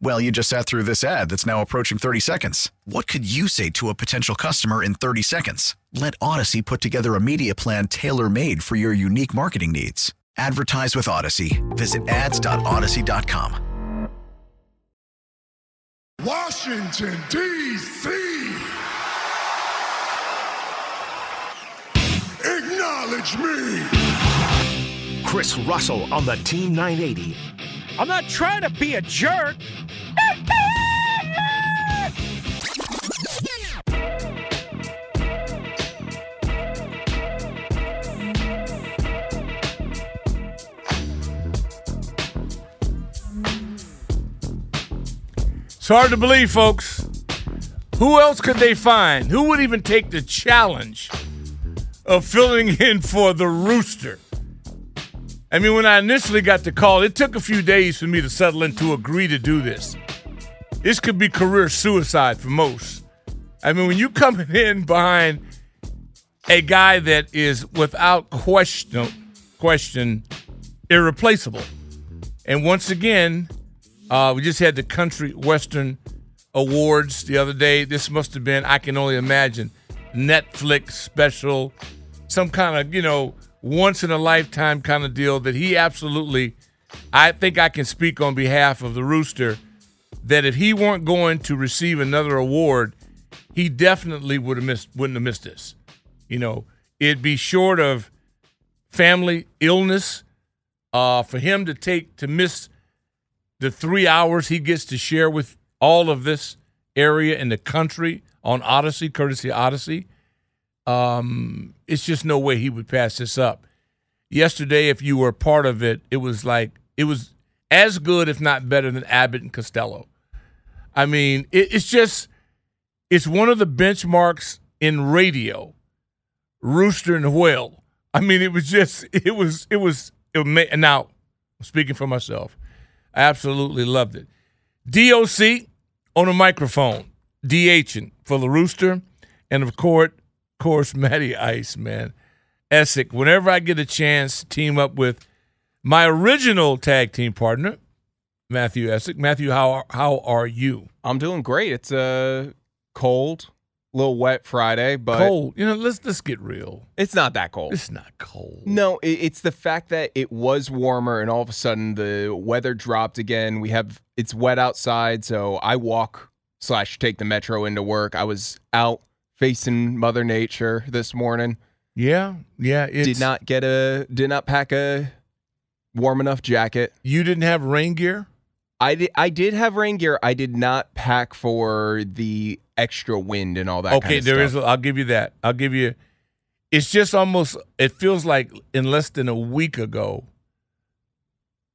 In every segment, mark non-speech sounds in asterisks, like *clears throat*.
Well, you just sat through this ad that's now approaching 30 seconds. What could you say to a potential customer in 30 seconds? Let Audacy put together a media plan tailor made for your unique marketing needs. Advertise with Audacy. Visit ads.audacy.com. Washington, D.C. Acknowledge me. Chris Russell on the Team 980. I'm not trying to be a jerk. It's hard to believe, folks. Who else could they find? Who would even take the challenge of filling in for the rooster? I mean, when I initially got the call, it took a few days for me to settle in to agree to do this. This could be career suicide for most. I mean, when you coming *laughs* in behind a guy that is without question, question, irreplaceable, and once again, uh, we just had the Country Western Awards the other day. This must have been, I can only imagine, Netflix special, some kind of, you know, once in a lifetime kind of deal that he absolutely, I think I can speak on behalf of the Rooster, that if he weren't going to receive another award, he definitely would have missed, wouldn't have missed this. You know, it'd be short of family illness uh, for him to take to miss the three hours he gets to share with all of this area in the country on Audacy, courtesy Audacy. Um, it's just no way he would pass this up. Yesterday, if you were part of it, it was like it was as good, if not better, than Abbott and Costello. I mean, it, it's just it's one of the benchmarks in radio. Rooster and Whale. I mean, it was just it was it was it was, now speaking for myself. I absolutely loved it. DOC on a microphone, DHing for the Rooster, and of course, course, Matty Ice, man. Essick, whenever I get a chance to team up with my original tag team partner, Matthew Essick. Matthew, how how are you? I'm doing great. It's a uh, cold, a little wet Friday, but cold. You know, let's let's get real. It's not that cold. It's not cold. No, it, it's the fact that it was warmer, and all of a sudden the weather dropped again. We have it's wet outside, so I walk slash take the metro into work. I was out facing Mother Nature this morning. Yeah, yeah. Did not get a did not pack a warm enough jacket. You didn't have rain gear. I did. I did have rain gear. I did not pack for the extra wind and all that. Okay, kind there of is. I'll give you that. I'll give you. It's just almost. It feels like in less than a week ago,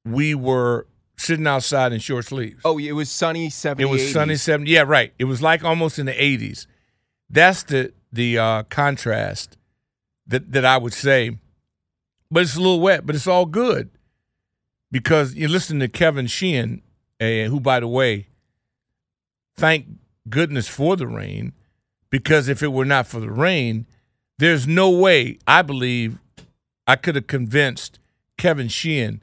we were sitting outside in short sleeves. Oh, it was sunny seventy. It was sunny 70. Yeah, right. It was like almost in the 80s. That's the the uh, contrast that that I would say. But it's a little wet, but it's all good because you listen to Kevin Sheehan, uh, who, by the way, thank goodness for the rain, because if it were not for the rain, there's no way I believe I could have convinced Kevin Sheehan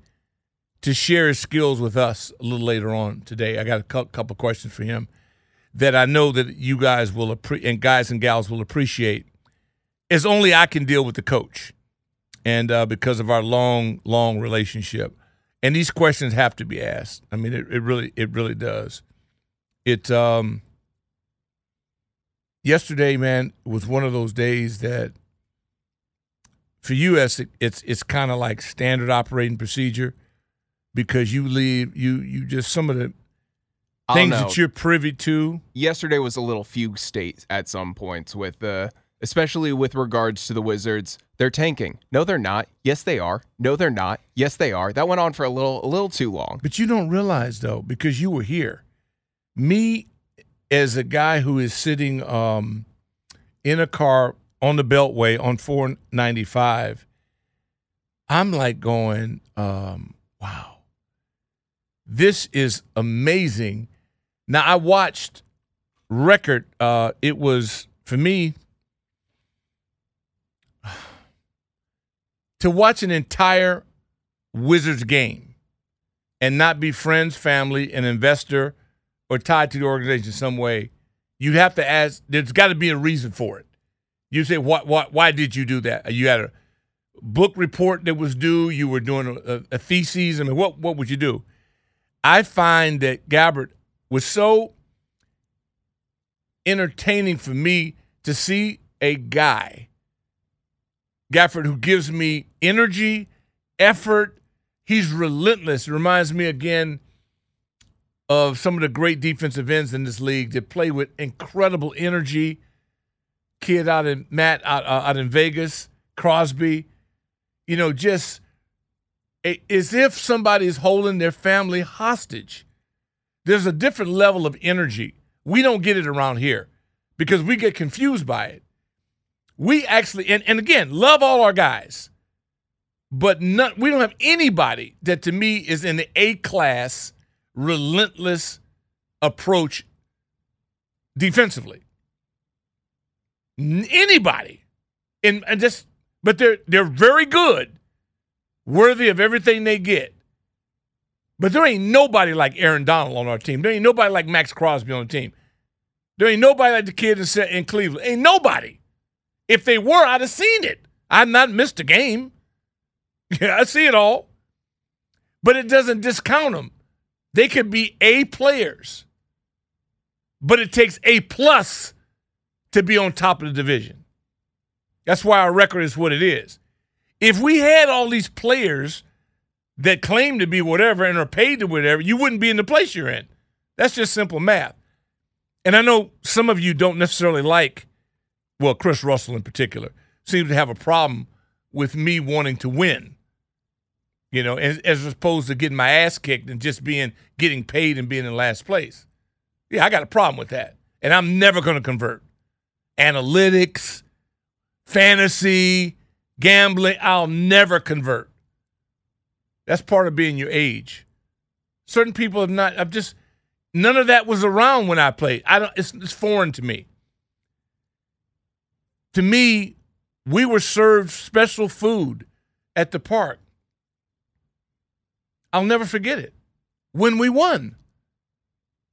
to share his skills with us a little later on today. I got a couple questions for him that I know that you guys will appreciate and guys and gals will appreciate. Is only I can deal with the coach, and uh, because of our long, long relationship, and these questions have to be asked. I mean, it, it really, it really does. It um. Yesterday, man, was one of those days that for you, it's it's, it's kind of like standard operating procedure because you leave you you just some of the things that you're privy to. yesterday was a little fugue state at some points with the especially with regards to the Wizards. They're tanking. No, they're not. Yes, they are. No, they're not. Yes, they are. That went on for a little a little too long. But you don't realize though, because you were here. Me as a guy who is sitting um, in a car on the Beltway on 495, I'm like going, um, wow, this is amazing. Now I watched record. Uh, it was for me *sighs* to watch an entire Wizards game and not be friends, family, an investor, or tied to the organization some way, you'd have to ask. There's got to be a reason for it. You say, "What? What? Why did you do that? You had a book report that was due. You were doing a, a thesis. I mean, what? What would you do?" I find that Gafford was so entertaining for me to see a guy, Gafford, who gives me energy, effort. He's relentless. It reminds me again of some of the great defensive ends in this league that play with incredible energy. Kid out in Matt out, uh, out in Vegas, Crosby, you know, just as if somebody is holding their family hostage. There's a different level of energy. We don't get it around here because we get confused by it. We actually, and, and again, love all our guys, but we don't have anybody that to me is in the A class, relentless approach defensively. Anybody, and, and just, but they're they're very good, worthy of everything they get. But there ain't nobody like Aaron Donald on our team. There ain't nobody like Maxx Crosby on the team. There ain't nobody like the kid in, in Cleveland. Ain't nobody. If they were, I'd have seen it. I'd not missed a game. *laughs* Yeah, I see it all. But it doesn't discount them. They could be A players. But it takes A plus to be on top of the division. That's why our record is what it is. If we had all these players that claim to be whatever and are paid to whatever, you wouldn't be in the place you're in. That's just simple math. And I know some of you don't necessarily like, well, Chris Russell in particular, seems to have a problem with me wanting to win. You know, as, as opposed to getting my ass kicked and just being getting paid and being in last place. Yeah, I got a problem with that. And I'm never going to convert. Analytics, fantasy, gambling, I'll never convert. That's part of being your age. Certain people have not. I've just none of that was around when I played. I don't. It's, it's foreign to me. To me, we were served special food at the park. I'll never forget it. When we won,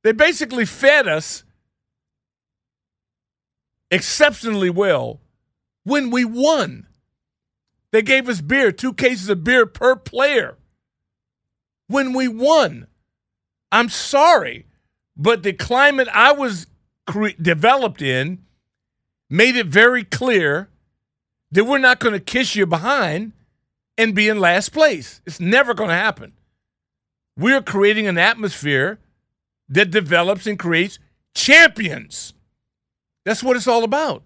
they basically fed us exceptionally well. When we won, they gave us beer, two cases of beer per player when we won. I'm sorry, but the climate I was cre- developed in made it very clear that we're not going to kiss you behind and be in last place. It's never going to happen. We're creating an atmosphere that develops and creates champions. That's what it's all about.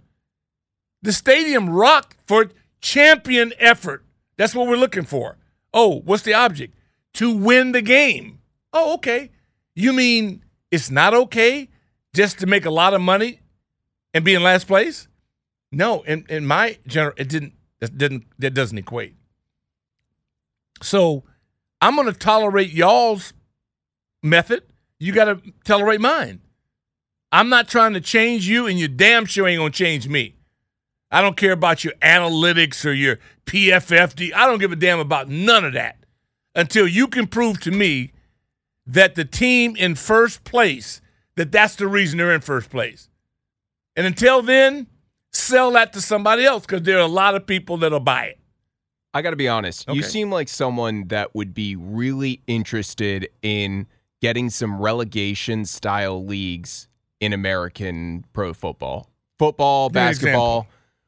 The stadium rocked for champion effort. That's what we're looking for. Oh, what's the object? To win the game. Oh, okay. You mean it's not okay just to make a lot of money and be in last place? No, in, in my general, it didn't. That didn't. That doesn't equate. So, I'm going to tolerate y'all's method. You got to tolerate mine. I'm not trying to change you, and you damn sure ain't going to change me. I don't care about your analytics or your PFFD. I don't give a damn about none of that until you can prove to me that the team in first place that that's the reason they're in first place. And until then, sell that to somebody else because there are a lot of people that'll buy it. I got to be honest. You seem like someone that would be really interested in getting some relegation style leagues in American pro football. Football, an basketball.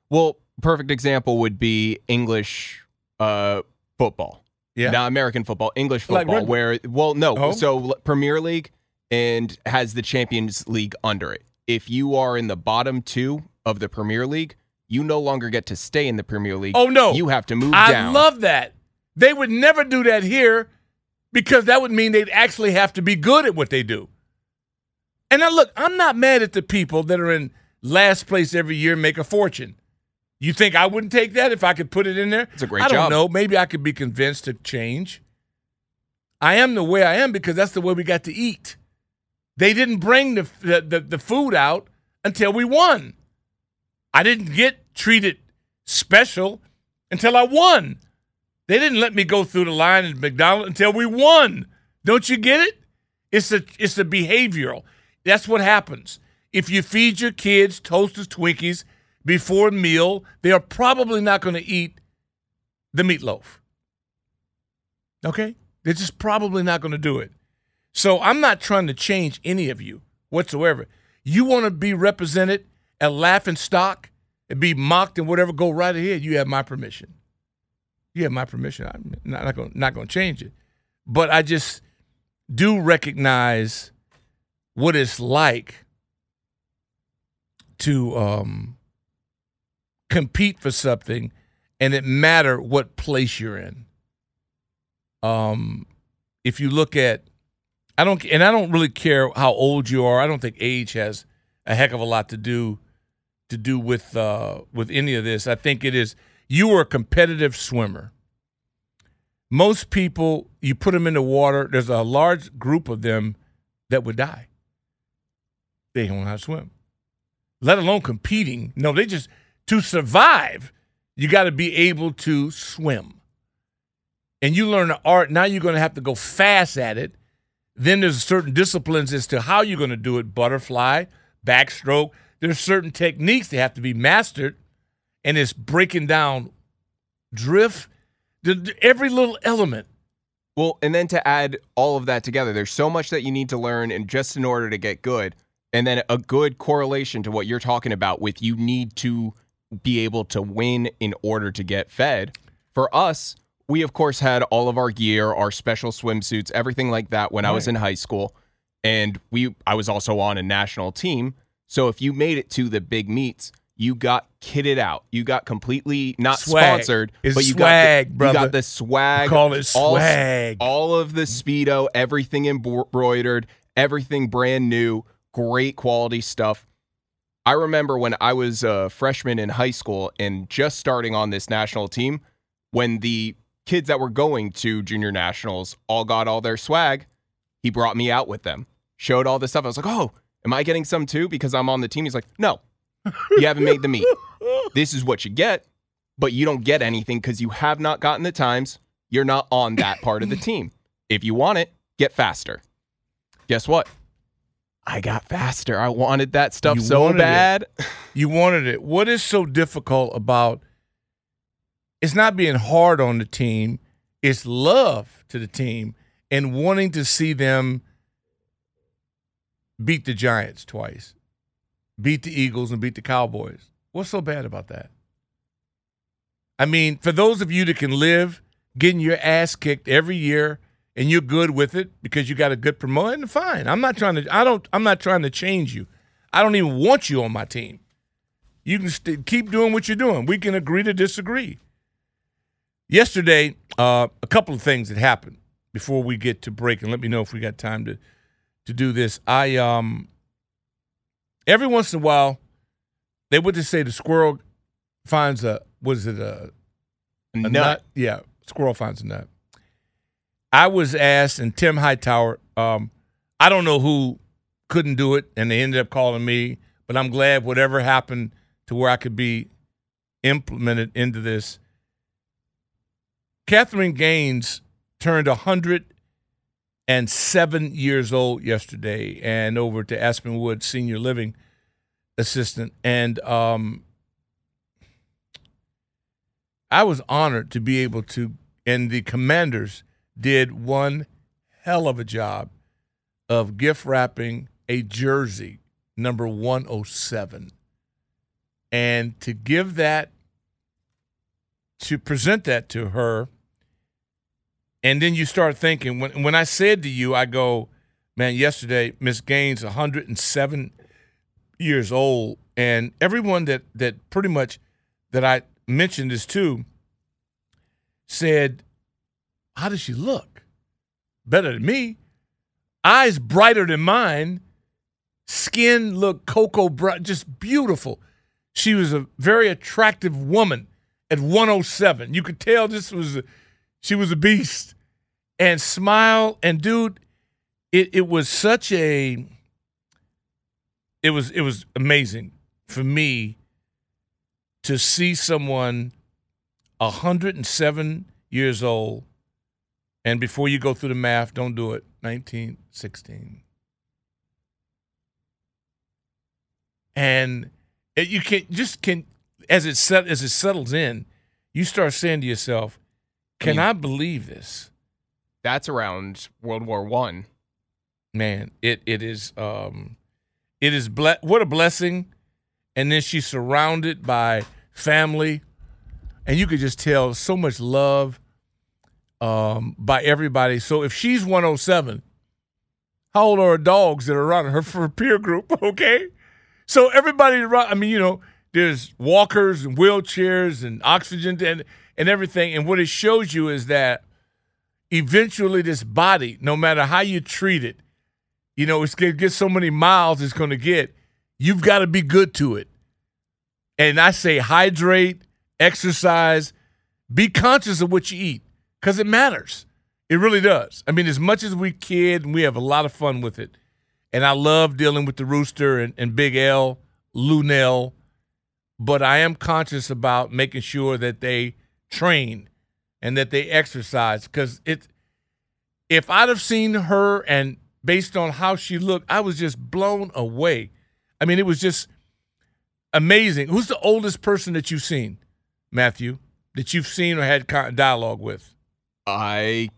Well, perfect example would be English uh, football. Yeah. Not American football, English Like football, where, well, no. Oh. So l- Premier League and has the Champions League under it. If you are in the bottom two of the Premier League, you no longer get to stay in the Premier League. Oh, no. You have to move I down. love that. They would never do that here because that would mean they'd actually have to be good at what they do. And now, look, I'm not mad at the people that are in last place every year and make a fortune. You think I wouldn't take that if I could put it in there? It's a great job. I don't job. know. Maybe I could be convinced to change. I am the way I am because that's the way we got to eat. They didn't bring the the, the, the food out until we won. I didn't get treated special until I won. They didn't let me go through the line at McDonald's until we won. Don't you get it? It's a it's a behavioral. That's what happens. If you feed your kids Toasters Twinkies before a meal, they are probably not going to eat the meatloaf. Okay? They're just probably not going to do it. So I'm not trying to change any of you whatsoever. You want to be represented at laughing stock and be mocked and whatever, go right ahead. You have my permission. You have my permission. I'm not, not going not going to change it. But I just do recognize what it's like to um, compete for something and it matter what place you're in. Um, if you look at, I don't, and I don't really care how old you are. I don't think age has a heck of a lot to do to do with uh, with any of this. I think it is you are a competitive swimmer. Most people, you put them in the water. There's a large group of them that would die. They don't know how to swim, let alone competing. No, they just to survive. You got to be able to swim and you learn the art, now you're going to have to go fast at it. Then there's certain disciplines as to how you're going to do it butterfly, backstroke. There's certain techniques that have to be mastered, and it's breaking down drift, every little element. Well, and then to add all of that together, there's so much that you need to learn and just in order to get good. And then a good correlation to what you're talking about with you need to be able to win in order to get fed. For us, we of course had all of our gear, our special swimsuits, everything like that when I was in high school. And we I was also on a national team. So if you made it to the big meets, you got kitted out. You got completely not Swag. sponsored, It's but you swag, got the, brother. you got the swag. Call it all- swag. all of the speedo, everything embroidered, everything brand new, great quality stuff. I remember when I was a freshman in high school and just starting on this national team, when the kids that were going to junior nationals all got all their swag, he brought me out with them, showed all this stuff. I was like, oh, am I getting some too because I'm on the team? He's like, no, you haven't made the meet. This is what you get, but you don't get anything because you have not gotten the times. You're not on that part of the team. If you want it, get faster. Guess what? I got faster. I wanted that stuff You so wanted it. bad. *laughs* You wanted it. What is so difficult about it's not being hard on the team, it's love to the team and wanting to see them beat the Giants twice, beat the Eagles and beat the Cowboys. What's so bad about that? I mean, for those of you that can live getting your ass kicked every year and you're good with it because you got a good promotion, fine. I'm not trying to I don't I'm not trying to change you. I don't even want you on my team. You can st- keep doing what you're doing. We can agree to disagree. Yesterday, uh, a couple of things that happened before we get to break, and let me know if we got time to to do this. I um every once in a while they would just say the squirrel finds a was it a, a Nut. Yeah, squirrel finds a nut. I was asked, and Tim Hightower, um, I don't know who couldn't do it, and they ended up calling me. But I'm glad whatever happened to where I could be implemented into this. Catherine Gaines turned 107 years old yesterday, and over to Aspenwood Senior Living assistant, and um, I was honored to be able to, and the commanders did one hell of a job of gift wrapping a jersey number 107. And to give that to present that to her, and then you start thinking when when I said to you, I go, man, yesterday Miss Gaines, 107 years old, and everyone that that pretty much that I mentioned this to said, how does she look? Better than me. Eyes brighter than mine. Skin looked cocoa bright, just beautiful. She was a very attractive woman at 107. You could tell this was a, she was a beast. And smile and dude, it it was such a it was it was amazing for me to see someone 107 years old and before you go through the math, don't do it. 1916. And you can just can as it set as it settles in, you start saying to yourself, "Can I, mean, I believe this?" That's around World War One. Man, it it is um, it is ble- what a blessing, and then she's surrounded by family, and you could just tell so much love um, by everybody. So if she's 107, how old are her dogs that are around her for a peer group? *laughs* Okay, so everybody around. I mean, you know, there's walkers and wheelchairs and oxygen and and everything. And what it shows you is that eventually this body, no matter how you treat it, you know, it's gonna get so many miles it's gonna get. You've got to be good to it. And I say hydrate, exercise, be conscious of what you eat because it matters. It really does. I mean, as much as we kid and we have a lot of fun with it, and I love dealing with the Rooster and, and Big L, Lunell, but I am conscious about making sure that they train and that they exercise because it. If I'd have seen her and based on how she looked, I was just blown away. I mean, it was just amazing. Who's the oldest person that you've seen, Matthew, that you've seen or had dialogue with? I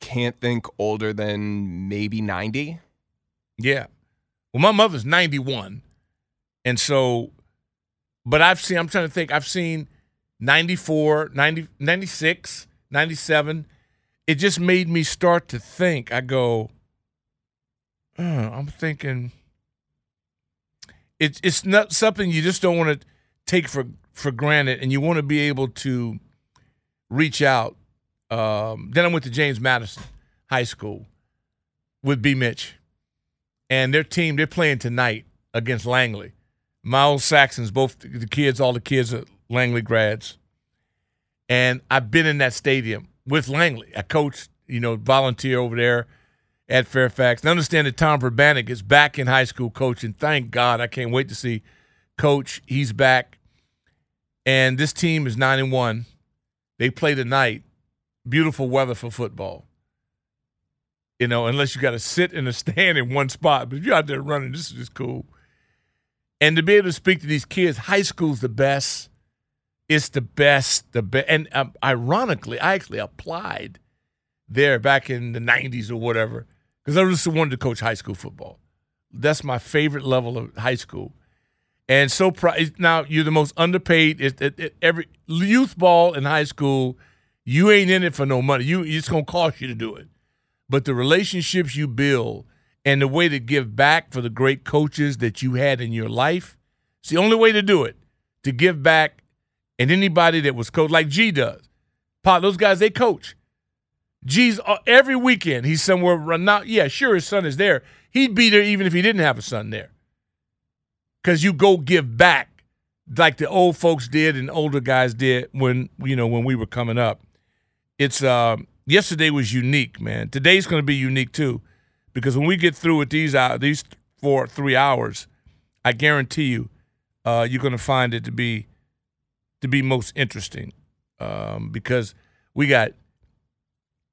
can't think older than maybe 90. Yeah. Well, my mother's 91. And so, but I've seen, I'm trying to think, I've seen 94, 90, 96, 97. It just made me start to think. I go, oh, I'm thinking, it's it's not something you just don't want to take for for granted, and you want to be able to reach out um, then I went to James Madison High School with B. Mitch, and their team they're playing tonight against Langley. Old Saxons, both the kids, all the kids are Langley grads, and I've been in that stadium with Langley. I coached, you know, volunteer over there at Fairfax. And understand that Tom Verbanic is back in high school coaching. Thank God. I can't wait to see Coach. He's back. And this team is nine and one. They play tonight beautiful weather for football. You know, unless you got to sit in a stand in one spot. But if you're out there running, this is just cool. And to be able to speak to these kids, high school's the best. It's the best. The best. And um, ironically, I actually applied there back in the 90s or whatever because I was just wanted to coach high school football. That's my favorite level of high school. And so now you're the most underpaid. It, it, it, every youth ball in high school – you ain't in it for no money. You it's gonna cost you to do it. But the relationships you build and the way to give back for the great coaches that you had in your life, it's the only way to do it. To give back and anybody that was coached like G does. Pop, those guys they coach. G's uh, every weekend he's somewhere run out. Yeah, sure his son is there. He'd be there even if he didn't have a son there. Cause you go give back like the old folks did and older guys did when you know when we were coming up it's uh, yesterday was unique, man. Today's going to be unique too, because when we get through with these uh, these four three hours, I guarantee you, uh, you're going to find it to be to be most interesting, um, because we got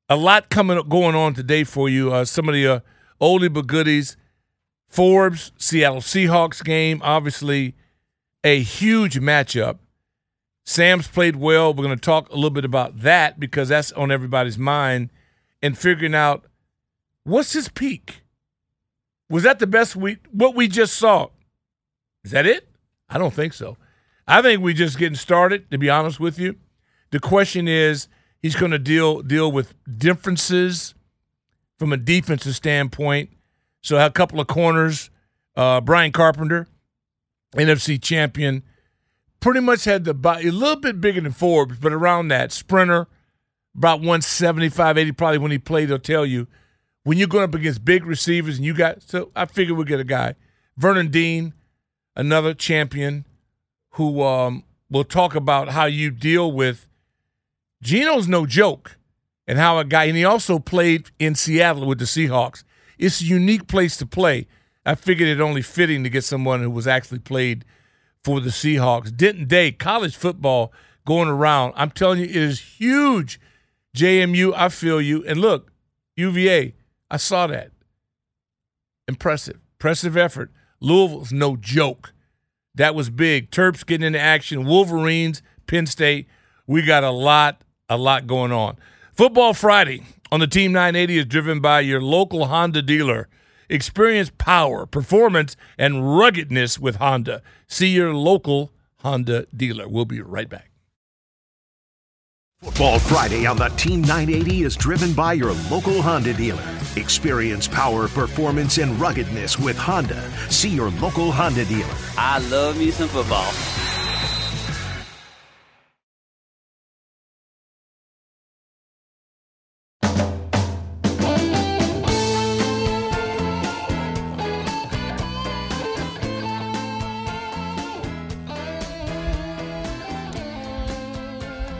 a lot coming going on today for you. Uh, some of the uh, oldie but goodies, Forbes Seattle Seahawks game, obviously a huge matchup Sam's played well. We're going to talk a little bit about that because that's on everybody's mind and figuring out what's his peak. Was that the best we what we just saw? Is that it? I don't think so. I think we're just getting started, to be honest with you. The question is, he's going to deal deal with differences from a defensive standpoint. So a couple of corners, uh, Brian Carpenter, NFC champion, pretty much had the body a little bit bigger than Forbes, but around that sprinter, about 175, 80 probably when he played. They'll tell you when you're going up against big receivers and you got. So I figured we'll get a guy, Vernon Dean, another champion, who um, will talk about how you deal with. Geno's no joke, and how a guy, and he also played in Seattle with the Seahawks. It's a unique place to play. I figured it only fitting to get someone who was actually played for the Seahawks. Denton Day, college football going around. I'm telling you, it is huge. JMU, I feel you. And look, UVA, I saw that. Impressive. Impressive effort. Louisville's no joke. That was big. Terps getting into action. Wolverines, Penn State. We got a lot, a lot going on. Football Friday on the Team 980 is driven by your local Honda dealer. Experience power, performance, and ruggedness with Honda. See your local Honda dealer. We'll be right back. Football Friday on the Team 980 is driven by your local Honda dealer. Experience power, performance, and ruggedness with Honda. See your local Honda dealer. I love me some football.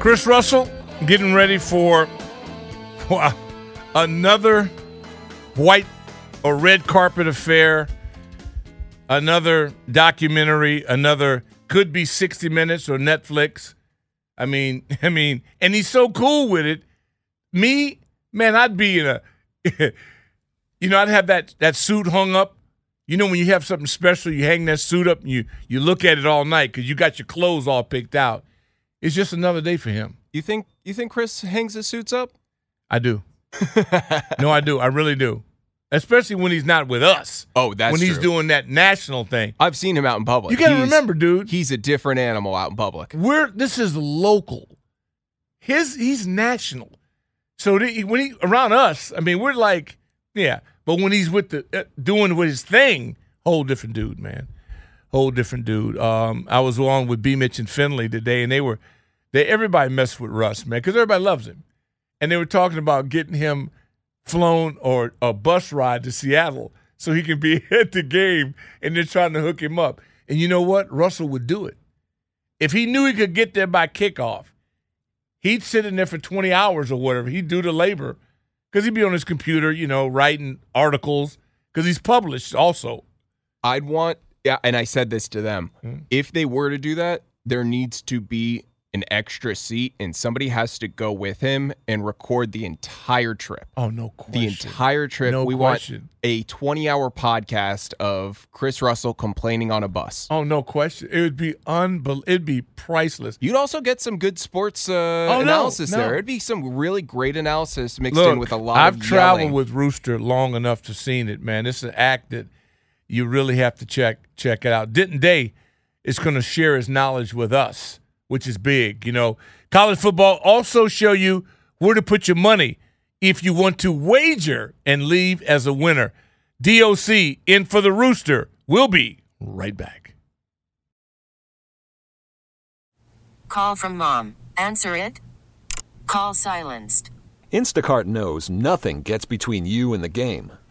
Chris Russell getting ready for *laughs* another white or red carpet affair, another documentary, another could be 60 minutes or Netflix. I mean, *laughs* I mean, and he's so cool with it. Me, man, I'd be in a *laughs* you know, I'd have that that suit hung up. You know, when you have something special, you hang that suit up and you you look at it all night because you got your clothes all picked out. It's just another day for him. You think you think Chris hangs his suits up? I do. *laughs* no, I do. I really do. Especially when he's not with us. Oh, that's when he's true. doing that national thing. I've seen him out in public. You got to remember, dude. he's a different animal out in public. We're this is local. His he's national. So the, when he around us, I mean, we're like, yeah. But when he's with the uh, doing with his thing, whole different dude, man. Whole different dude. Um, I was on with B. Mitch and Finley today, and they were, they everybody messed with Russ, man, because everybody loves him, and they were talking about getting him flown or a bus ride to Seattle so he can be *laughs* at the game, and they're trying to hook him up. And you know what? Russell would do it if he knew he could get there by kickoff. He'd sit in there for 20 hours or whatever. He'd do the labor because he'd be on his computer, you know, writing articles because he's published also. I'd want, yeah, and I said this to them. Hmm. If they were to do that, there needs to be an extra seat, and somebody has to go with him and record the entire trip. Oh, no question. The entire trip. No we question. want a 20 hour podcast of Chris Russell complaining on a bus. Oh, no question. It would be unbel- It'd be priceless. You'd also get some good sports uh, Oh, analysis no. there. It'd be some really great analysis mixed Look, in with a lot of. I've traveled yelling. with Rooster long enough to seen it, man. It's an act that you really have to check check it out. Denton Day is going to share his knowledge with us, which is big. You know, college football also show you where to put your money if you want to wager and leave as a winner. DOC in for the Rooster. We'll be right back. Call from mom. Answer it. Call silenced. Instacart knows nothing gets between you and the game.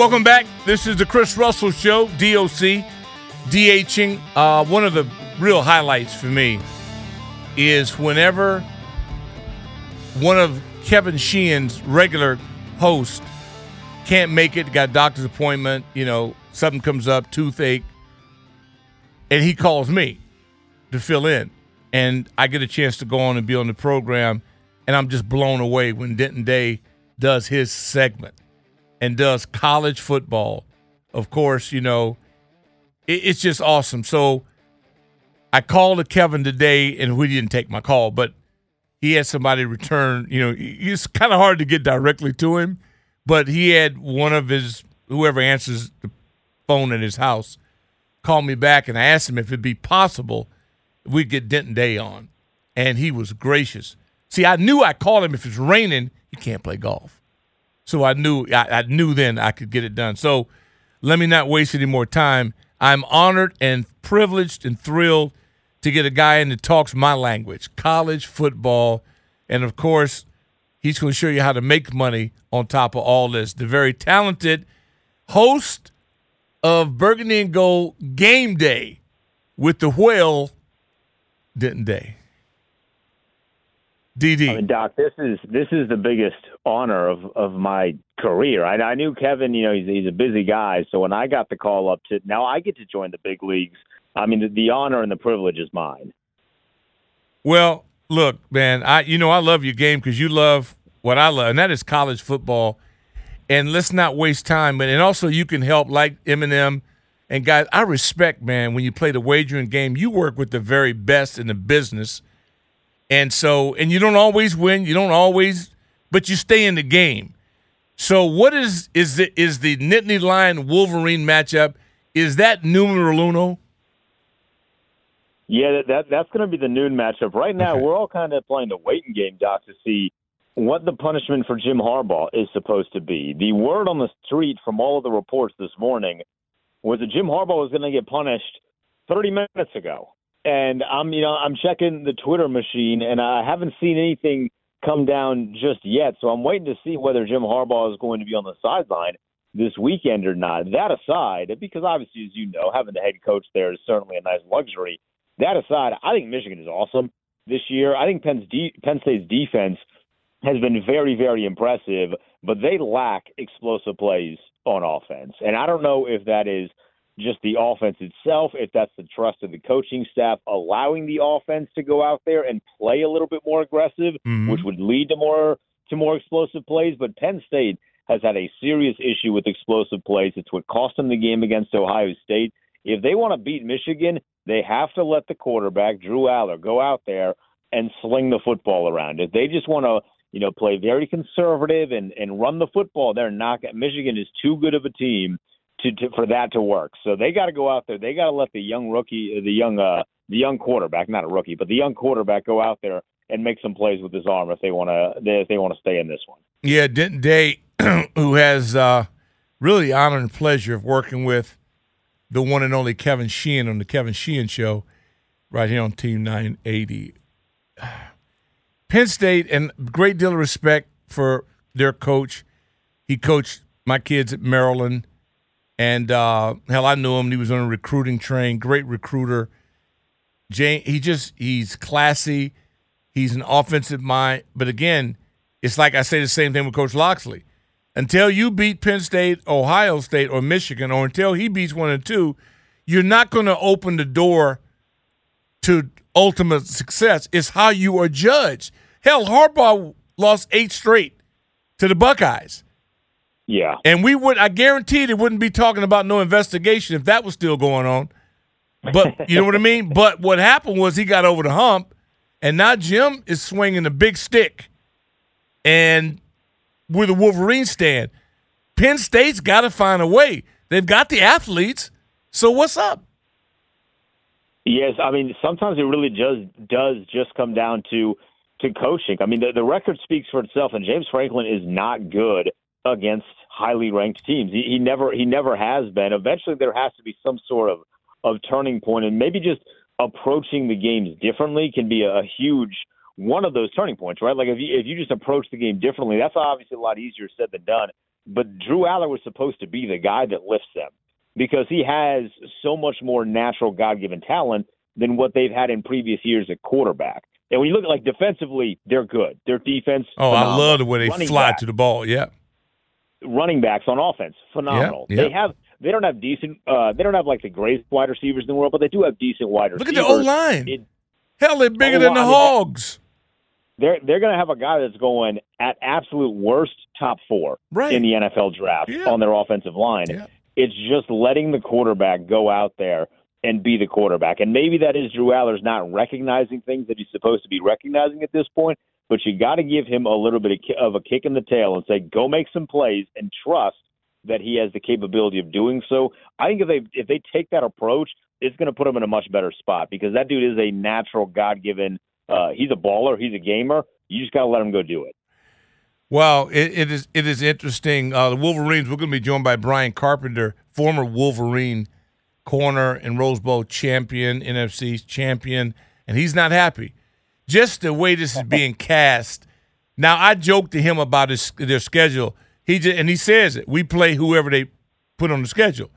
Welcome back. This is the Chris Russell Show, DOC, DHing. Uh, one of the real highlights for me is whenever one of Kevin Sheehan's regular hosts can't make it, got doctor's appointment, you know, something comes up, toothache, and he calls me to fill in. And I get a chance to go on and be on the program, and I'm just blown away when Denton Day does his segment and does college football. Of course, you know, it, it's just awesome. So I called Kevin today, and we didn't take my call, but he had somebody return. You know, it's kind of hard to get directly to him, but he had one of his whoever answers the phone in his house call me back, and I asked him if it'd be possible we'd get Denton Day on, and he was gracious. See, I knew I called him if it's raining, you can't play golf. So I knew I, I knew then I could get it done. So let me not waste any more time. I'm honored and privileged and thrilled to get a guy in that talks my language, college football, and of course, he's going to show you how to make money on top of all this. The very talented host of Burgundy and Gold Game Day with the whale, Denton Day. DD. I mean, Doc, this is this is the biggest honor of of my career. I, I knew Kevin. You know, he's he's a busy guy. So when I got the call up to now, I get to join the big leagues. I mean, the, the honor and the privilege is mine. Well, look, man, I you know I love your game because you love what I love, and that is college football. And let's not waste time. But and also you can help like Eminem and guys. I respect, man, when you play the wagering game. You work with the very best in the business, and so and you don't always win. You don't always, but you stay in the game. So what is is the is the Nittany Lion Wolverine matchup? Is that numero uno? Yeah, that, that that's going to be the noon matchup. Right now, okay. we're all kind of playing the waiting game, Doc, to see what the punishment for Jim Harbaugh is supposed to be. The word on the street from all of the reports this morning was that Jim Harbaugh was going to get punished 30 minutes ago. And I'm, you know, I'm checking the Twitter machine, and I haven't seen anything come down just yet. So I'm waiting to see whether Jim Harbaugh is going to be on the sideline this weekend or not. That aside, because obviously, as you know, having the head coach there is certainly a nice luxury. That aside, I think Michigan is awesome this year. I think Penn's de- Penn State's defense has been very, very impressive, but they lack explosive plays on offense. And I don't know if that is just the offense itself, if that's the trust of the coaching staff allowing the offense to go out there and play a little bit more aggressive, mm-hmm. which would lead to more to more explosive plays. But Penn State has had a serious issue with explosive plays. It's what cost them the game against Ohio State. If they want to beat Michigan, they have to let the quarterback, Drew Allar, go out there and sling the football around. If they just want to, you know, play very conservative and, and run the football, they're not. Michigan is too good of a team to, to for that to work. So they got to go out there. They got to let the young rookie, the young, uh, the young quarterback, not a rookie, but the young quarterback go out there and make some plays with his arm if they want to. If they want to stay in this one. Yeah, Denton Day, *clears throat* who has uh, really honor and pleasure of working with the one and only Kevin Sheehan on the Kevin Sheehan Show, right here on Team 980. *sighs* Penn State, and great deal of respect for their coach. He coached my kids at Maryland, and uh, hell, I knew him. He was on a recruiting train. Great recruiter. Jane, he just he's classy. He's an offensive mind, but again, it's like I say the same thing with Coach Locksley. until you beat Penn State, Ohio State, or Michigan, or until he beats one and two, you're not going to open the door to ultimate success. It's how you are judged. Hell, Harbaugh lost eight straight to the Buckeyes. Yeah. And we would I guarantee it wouldn't be talking about no investigation if that was still going on. But you know what I mean? But what happened was he got over the hump and now Jim is swinging a big stick. And with the Wolverine stand. Penn State's got to find a way. They've got the athletes. So what's up? Yes, I mean sometimes it really does does just come down to to coaching. I mean the, the record speaks for itself, and James Franklin is not good against highly ranked teams. He, he never he never has been. Eventually, there has to be some sort of of turning point, and maybe just approaching the games differently can be a, a huge one of those turning points, right? Like if you if you just approach the game differently, that's obviously a lot easier said than done. but Drew Allar was supposed to be the guy that lifts them because he has so much more natural God given talent than what they've had in previous years at quarterback. And when you look at like defensively, they're good. Their defense. Oh, phenomenal. I love the way they Running fly back, to the ball. Yeah. Running backs on offense, phenomenal. They have. They don't have decent. Uh, they don't have like the greatest wide receivers in the world, but they do have decent wide Look receivers. Look at the O line. It- Hell, they're bigger than the O-line, I mean, Hogs. they're they're going to have a guy that's going at absolute worst top four Right. in the NFL draft Yeah. on their offensive line. Yeah. It's just letting the quarterback go out there and be the quarterback. And maybe that is Drew Allar's not recognizing things that he's supposed to be recognizing at this point. But you got to give him a little bit of a kick in the tail and say, "Go make some plays," and trust that he has the capability of doing so. I think if they if they take that approach, it's going to put him in a much better spot because that dude is a natural, God given. Uh, he's a baller. He's a gamer. You just got to let him go do it. Well, it, it is it is interesting. Uh, the Wolverines. We're going to be joined by Brian Carpenter, former Wolverine corner and Rose Bowl champion, NFC champion, and he's not happy. Just the way this is being cast. Now, I joked to him about his their schedule. He just, and he says it. We play whoever they put on the schedule.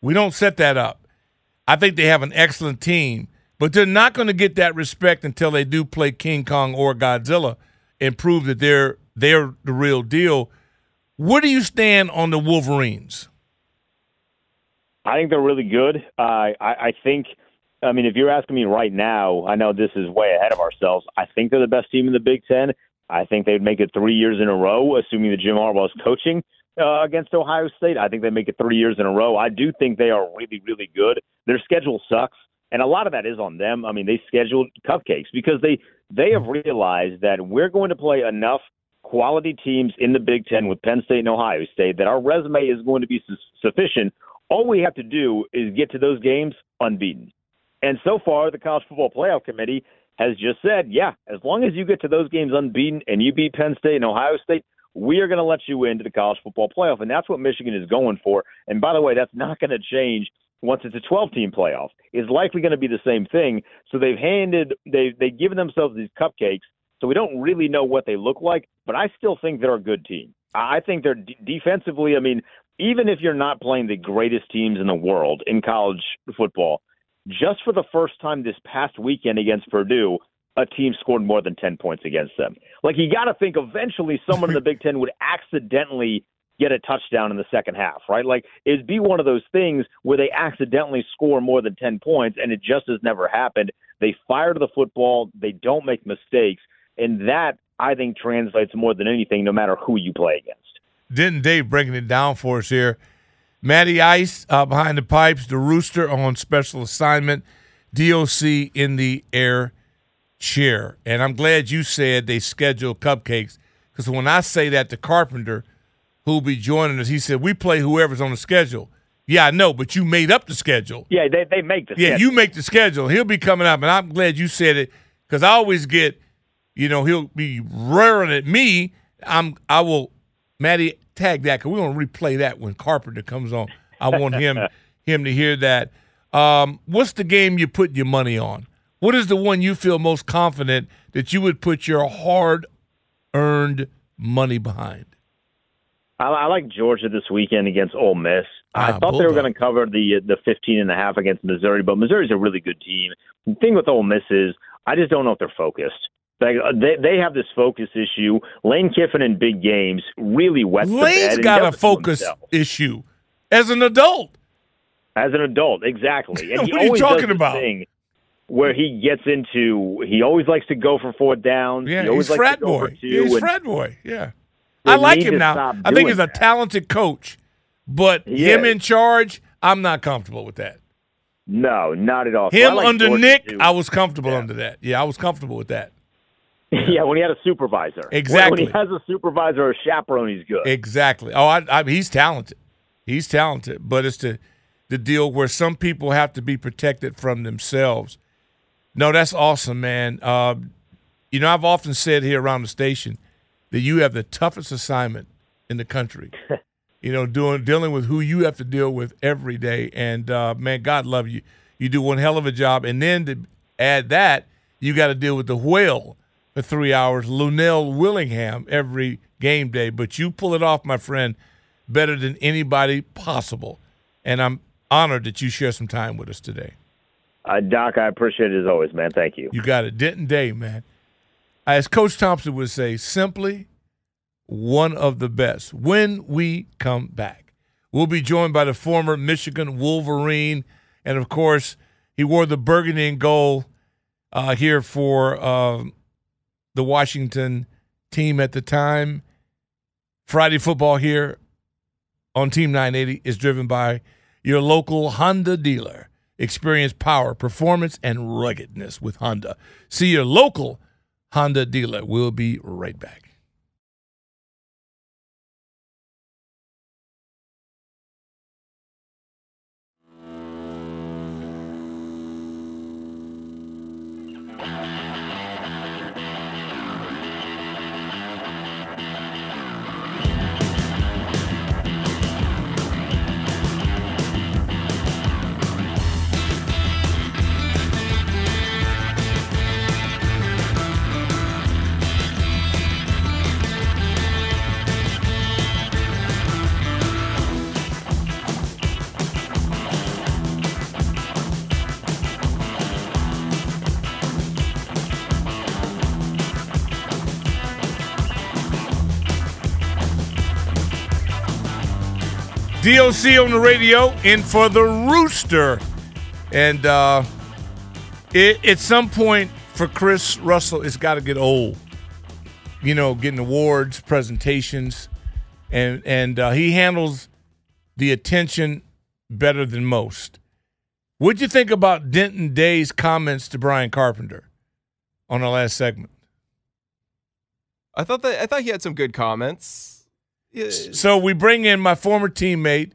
We don't set that up. I think they have an excellent team, but they're not going to get that respect until they do play King Kong or Godzilla and prove that they're they're the real deal. Where do you stand on the Wolverines? I think they're really good. Uh, I, I think, I mean, if you're asking me right now, I know this is way ahead of ourselves. I think they're the best team in the Big Ten. I think they'd make it three years in a row, assuming that Jim Harbaugh is coaching uh, against Ohio State. I think they make it three years in a row. I do think they are really, really good. Their schedule sucks, and a lot of that is on them. I mean, they scheduled cupcakes because they they have realized that we're going to play enough quality teams in the Big Ten with Penn State and Ohio State that our resume is going to be su- sufficient. All we have to do is get to those games unbeaten. And so far, the College Football Playoff Committee has just said, yeah, as long as you get to those games unbeaten and you beat Penn State and Ohio State, we are going to let you into the College Football Playoff. And that's what Michigan is going for. And by the way, that's not going to change once it's a 12 team playoff. It's likely going to be the same thing. So they've handed, they, they've given themselves these cupcakes. So we don't really know what they look like, but I still think they're a good team. I think they're de- defensively, I mean, even if you're not playing the greatest teams in the world in college football, just for the first time this past weekend against Purdue, a team scored more than 10 points against them. Like, you got to think eventually someone in the *laughs* Big Ten would accidentally get a touchdown in the second half, right? Like, it'd be one of those things where they accidentally score more than 10 points, and it just has never happened. They fire to the football, they don't make mistakes, and that, I think, translates more than anything, no matter who you play against. Didn't Dave breaking it down for us here? Matty Ice uh, behind the pipes, the Rooster on special assignment, DOC in the air chair. And I'm glad you said they schedule cupcakes because when I say that to Carpenter, who'll be joining us, he said, We play whoever's on the schedule. Yeah, I know, but you made up the schedule. Yeah, they, they make the schedule. Yeah, schedule. you make the schedule. He'll be coming up, and I'm glad you said it because I always get, you know, he'll be raring at me. I'm, I will, Matty, tag that because we're gonna replay that when Carpenter comes on. I want him, *laughs* him to hear that. Um, what's the game you put your money on? What is the one you feel most confident that you would put your hard-earned money behind? I, I like Georgia this weekend against Ole Miss. I Ah, thought they were going to cover the the 15 and a half against Missouri, but Missouri's a really good team. The thing with Ole Miss is I just don't know if they're focused. Like, uh, they they have this focus issue. Lane Kiffin in big games really the bed. Got a focus issue as an adult. as an adult, exactly. And *laughs* he What are you talking about? Thing where he gets into, he always likes to go for fourth downs. Yeah, he always he's likes frat boy. he's and- frat boy. Yeah, I like him now. I think he's a that. talented coach, but He him is. in charge, I'm not comfortable with that. No, not at all. So Him like under Georgia, Nick, too. I was comfortable Yeah. under that. Yeah, I was comfortable with that. *laughs* Yeah, when he had a supervisor. When- Exactly. When, he has a supervisor or a chaperone, he's good. Exactly. Oh, I, I, he's talented. He's talented, but it's the the deal where some people have to be protected from themselves. No, that's awesome, man. Uh, you know, I've often said here around the station that you have the toughest assignment in the country. *laughs* you know, doing dealing with who you have to deal with every day, and uh, man, God love you. You do one hell of a job, and then to add that, you got to deal with the whale for three hours, Lunell Willingham every game day. But you pull it off, my friend. better than anybody possible. And I'm honored that you share some time with us today. Uh, Doc, I appreciate it as always, man. Thank you. You got it. Denton Day, man. As Coach Thompson would say, simply one of the best. When we come back, we'll be joined by the former Michigan Wolverine. And of course, he wore the burgundy and gold uh, here for uh, the Washington team at the time. Friday football here on Team 980 is driven by your local Honda dealer. Experience power, performance, and ruggedness with Honda. See your local Honda dealer. We'll be right back. DOC on the radio in for the Rooster. And uh, it, at some point for Chris Russell, it's got to get old. You know, getting awards, presentations, and and uh, he handles the attention better than most. What'd you think about Denton Day's comments to Brian Carpenter on the last segment? I thought that I thought he had some good comments. So we bring in my former teammate,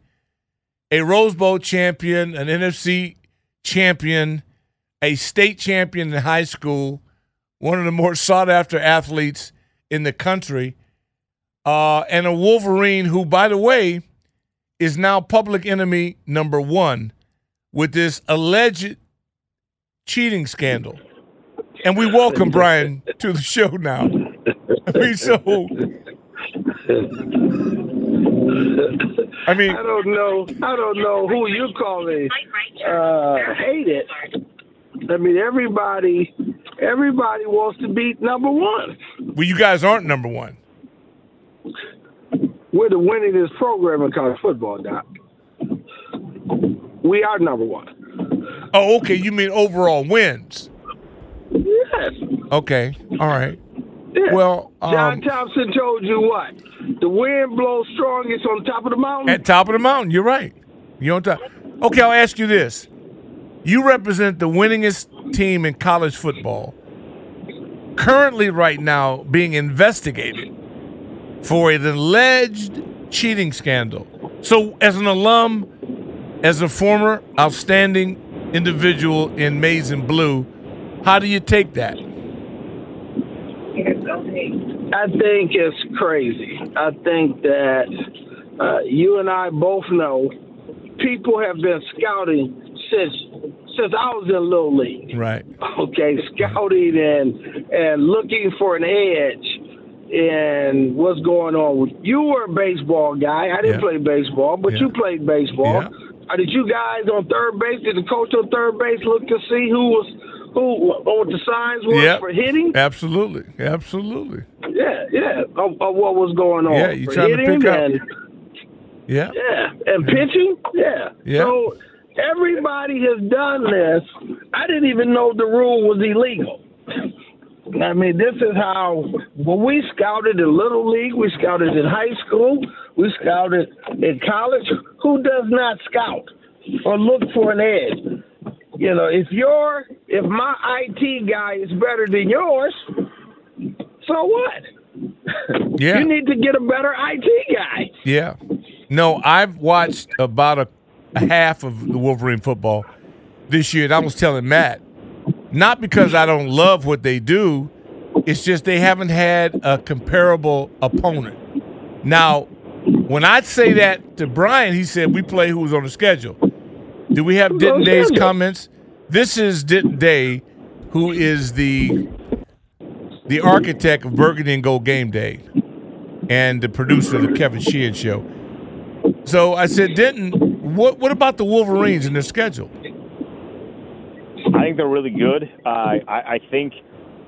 a Rose Bowl champion, an NFC champion, a state champion in high school, one of the more sought after athletes in the country, uh, and a Wolverine who, by the way, is now public enemy number one with this alleged cheating scandal. And we welcome Brian to the show now. *laughs* I mean, so I mean, I don't know. I don't know who you calling uh, hate it. I mean, everybody, everybody wants to be number one. Well, you guys aren't number one. We're the winningest program in college football, Doc. We are number one. Oh, okay. You mean overall wins? Yes. Okay. All right. Yeah. Well, um, John Thompson told you what? The wind blows strongest on top of the mountain. At top of the mountain, you're right. You're on top. Okay, I'll ask you this: You represent the winningest team in college football. Currently, right now, being investigated for an alleged cheating scandal. So, as an alum, as a former outstanding individual in maize and blue, how do you take that? I think it's crazy. I think that uh, you and I both know people have been scouting since since I was in little league. Right. Okay, scouting and and looking for an edge and what's going on with you were a baseball guy. I didn't Yeah. play baseball, but Yeah. you played baseball. Yeah. Uh, did you guys on third base? Did the coach on third base look to see who was who what the signs was Yep. for hitting? Absolutely. Absolutely. Yeah, yeah, of, of what was going on. Yeah, you trying to pick up- and Yeah. yeah, and pitching. Yeah. Yeah. So everybody has done this. I didn't even know the rule was illegal. I mean, this is how when we scouted in little league, we scouted in high school, we scouted in college. Who does not scout or look for an edge? You know, if your if my IT guy is better than yours, so what? *laughs* Yeah. You need to get a better IT guy. Yeah. No, I've watched about a, a half of the Wolverine football this year, and I was telling Matt, not because I don't love what they do, it's just they haven't had a comparable opponent. Now, when I say that to Brian, he said we play who's on the schedule. Do we have Who's Denton Day's comments? This is Denton Day, who is the the architect of Burgundy and Gold Game Day and the producer of the Kevin Sheehan Show. So I said, Denton, what what about the Wolverines and their schedule? I think they're really good. Uh, I, I think,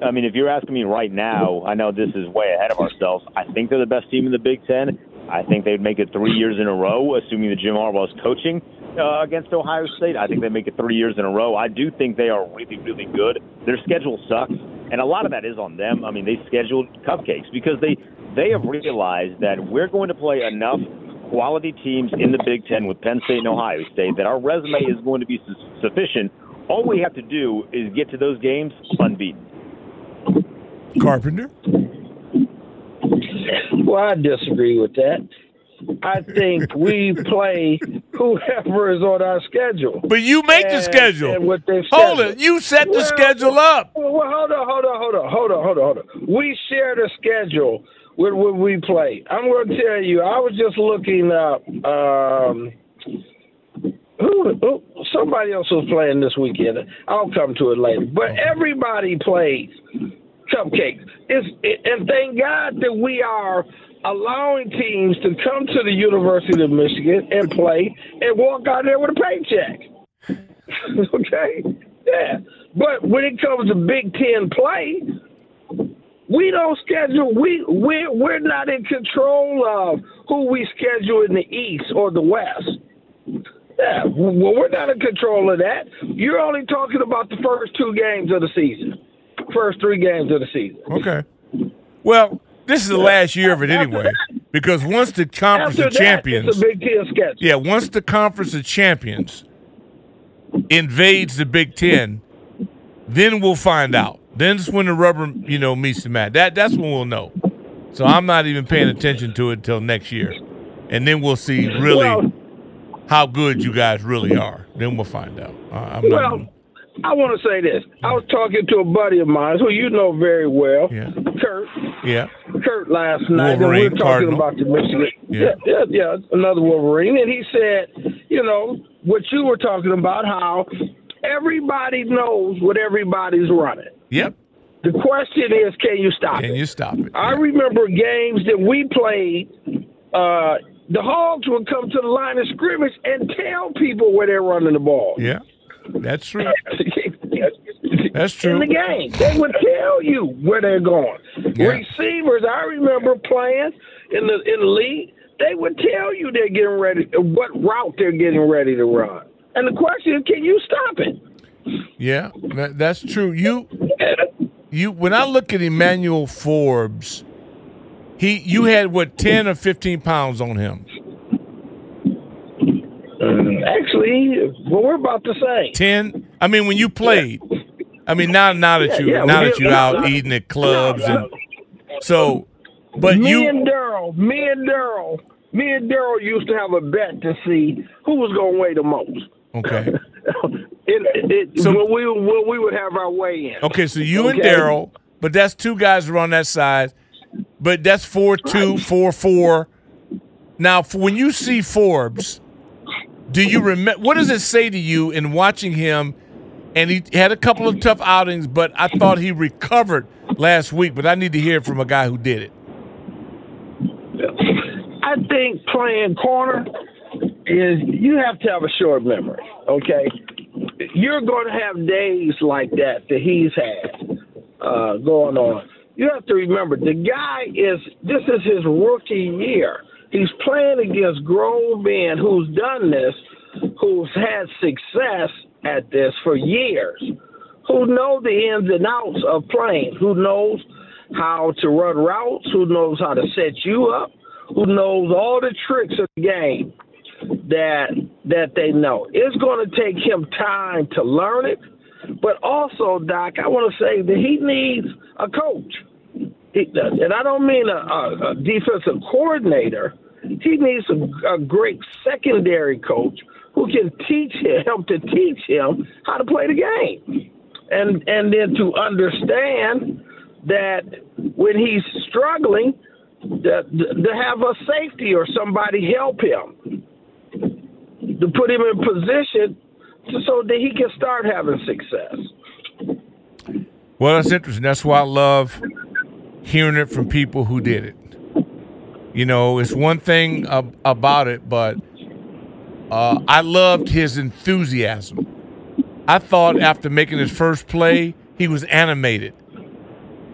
I mean, if you're asking me right now, I know this is way ahead of ourselves. I think they're the best team in the Big Ten. I think they'd make it three years in a row, assuming that Jim Harbaugh is coaching uh, against Ohio State. I think they make it three years in a row. I do think they are really, really good. Their schedule sucks, and a lot of that is on them. I mean, they scheduled cupcakes because they they have realized that we're going to play enough quality teams in the Big Ten with Penn State and Ohio State that our resume is going to be su- sufficient. All we have to do is get to those games unbeaten. Carpenter. Well, I disagree with that. I think we play whoever is on our schedule. But you make the schedule. and what they've Hold it. You set the schedule up. Well, well, hold on, hold on, hold on, hold on, hold on, hold on. We share the schedule with when we play. I'm going to tell you. I was just looking up. Um, who, who? Somebody else was playing this weekend. I'll come to it later. But everybody plays cupcakes. It's, it, and thank God that we are allowing teams to come to the University of Michigan and play and walk out there with a paycheck. *laughs* okay? Yeah. But when it comes to Big Ten play, we don't schedule. We we we're not in control of who we schedule in the East or the West. Yeah, well, we're not in control of that. You're only talking about the first two games of the season, first three games of the season. Okay. Well, this is the last year of it anyway, because once the conference After of that, champions, it's a Big Ten schedule. yeah, once the conference of champions invades the Big Ten, then we'll find out. Then's when the rubber, you know, meets the mat. That that's when we'll know. So I'm not even paying attention to it until next year, and then we'll see really Well- how good you guys really are. Then we'll find out. Uh, I'm Well, not. I want to say this. I was talking to a buddy of mine who you know very well, Yeah. Kurt. Yeah. Kurt last night, Wolverine, and we were talking Cardinal. about the Michigan. Yeah. yeah, yeah, another Wolverine, and he said, you know, what you were talking about, how everybody knows what everybody's running. Yep. The question is, can you stop Can it? Can you stop it? I remember games that we played. Uh, the Hogs would come to the line of scrimmage and tell people where they're running the ball. Yeah. That's true. *laughs* That's true. In the game, they would tell you where they're going. Yeah. Receivers, I remember playing in the in the league. They would tell you they're getting ready, what route they're getting ready to run. And the question is, can you stop it? Yeah, that, that's true. You, you. When I look at Emmanuel Forbes, he, you had what ten or fifteen pounds on him. Actually, well, we're about the same. Ten. I mean, when you played. I mean, now now that Yeah, you yeah, now that you're out no, eating at clubs no, and so, but me you and Darrell, me and Darrell, me and Darrell used to have a bet to see who was going to weigh the most. okay. *laughs* It, it, So- when we when we would have our weigh in. Okay, so you and Darrell, but that's two guys are on that side. But that's four two, four four. Now, for when you see Forbes, do you remember what does it say to you in watching him? And he had a couple of tough outings, but I thought he recovered last week. But I need to hear from a guy who did it. I think playing corner is you have to have a short memory. Okay, you're going to have days like that that he's had uh, going on. You have to remember the guy is this is his rookie year. He's playing against grown men who's done this, who's had success at this for years, who know the ins and outs of playing, who knows how to run routes, who knows how to set you up, who knows all the tricks of the game that that they know. It's going to take him time to learn it, but also, Doc, I want to say that he needs a coach. And I don't mean a, a, a defensive coordinator. He needs a, a great secondary coach who can teach him help to teach him how to play the game, and and then to understand that when he's struggling, that to have a safety or somebody help him to put him in position so that he can start having success. Well, that's interesting. That's why I love hearing it from people who did it. You know, it's one thing ab- about it, but Uh, I loved his enthusiasm. I thought after making his first play, he was animated.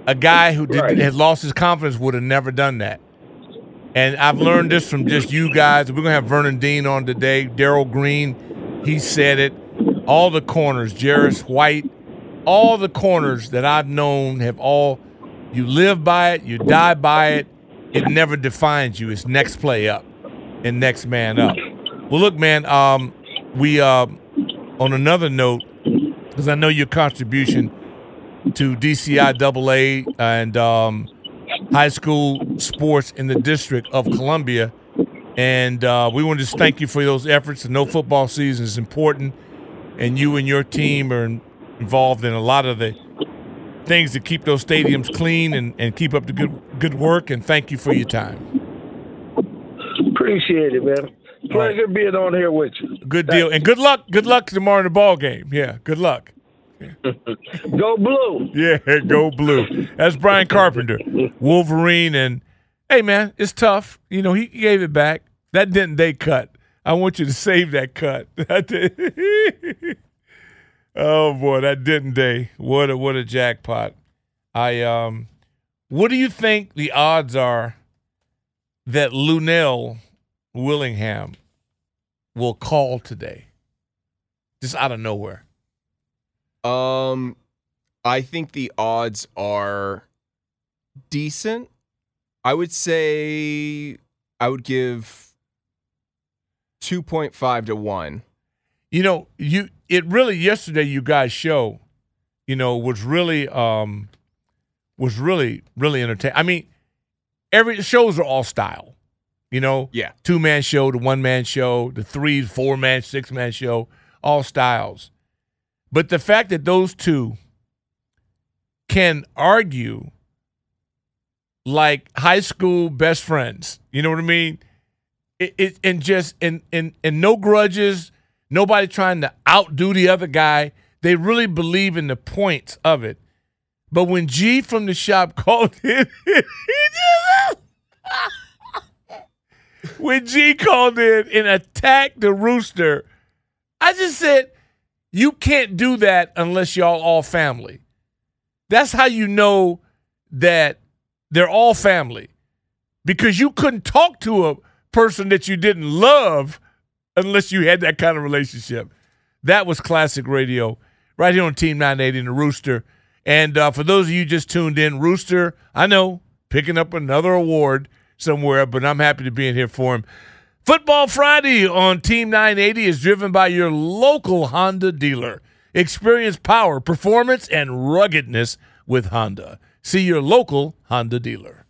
A guy who did, Right. had lost his confidence would have never done that. And I've learned this from just you guys. We're gonna have Vernon Dean on today. Darrell Green, he said it. All the corners, Jeris White, all the corners that I've known have all. You live by it, you die by it. It never defines you. It's next play up and next man up. Well, look, man. Um, we uh, on another note, because I know your contribution to DCIAA and um, high school sports in the District of Columbia. And uh, we want to just thank you for those efforts. The no football season is important, and you and your team are in- involved in a lot of the things to keep those stadiums clean and, and keep up the good good work. And thank you for your time. Appreciate it, man. Pleasure being on here with you. Good deal, and good luck. Good luck tomorrow in the ball game. Yeah, good luck. *laughs* Go blue. Yeah, *laughs* go blue. That's Brian Carpenter, Wolverine, and hey, man, it's tough. You know, he gave it back. That didn't they cut. I want you to save that cut. *laughs* Oh boy, that didn't they? What a what a jackpot. I um, what do you think the odds are that Lunell Willingham will call today? Just out of nowhere. Um, I think the odds are decent. I would say I would give two point five to one. You know you it really yesterday you guys show you know was really um was really really entertaining i mean every shows are all style you know? Yeah. two man show the one man show the three four man six man show all styles. But the fact that those two can argue like high school best friends you know what i mean? It, it and just and and and no grudges nobody trying to outdo the other guy. They really believe in the points of it. But when g from the shop *laughs* called in *laughs* when g called in and attacked the rooster i just said you can't do that unless y'all all family. That's how you know that they're all family because you couldn't talk to a person that you didn't love unless you had that kind of relationship. That was classic radio right here on Team 980 in the Rooster. And uh, for those of you just tuned in, Rooster, I know, picking up another award somewhere, but I'm happy to be in here for him. Football Friday on Team 980 is driven by your local Honda dealer. Experience power, performance, and ruggedness with Honda. See your local Honda dealer.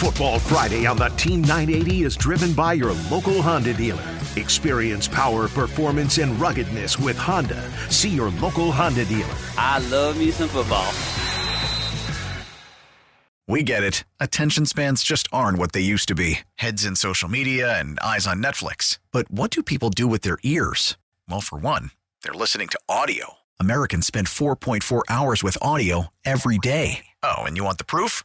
Football Friday on the Team 980 is driven by your local Honda dealer. Experience power, performance, and ruggedness with Honda. See your local Honda dealer. I love me some football. We get it. Attention spans just aren't what they used to be heads in social media and eyes on Netflix. But what do people do with their ears? Well, for one, they're listening to audio. Americans spend 4.4 hours with audio every day. Oh, and you want the proof?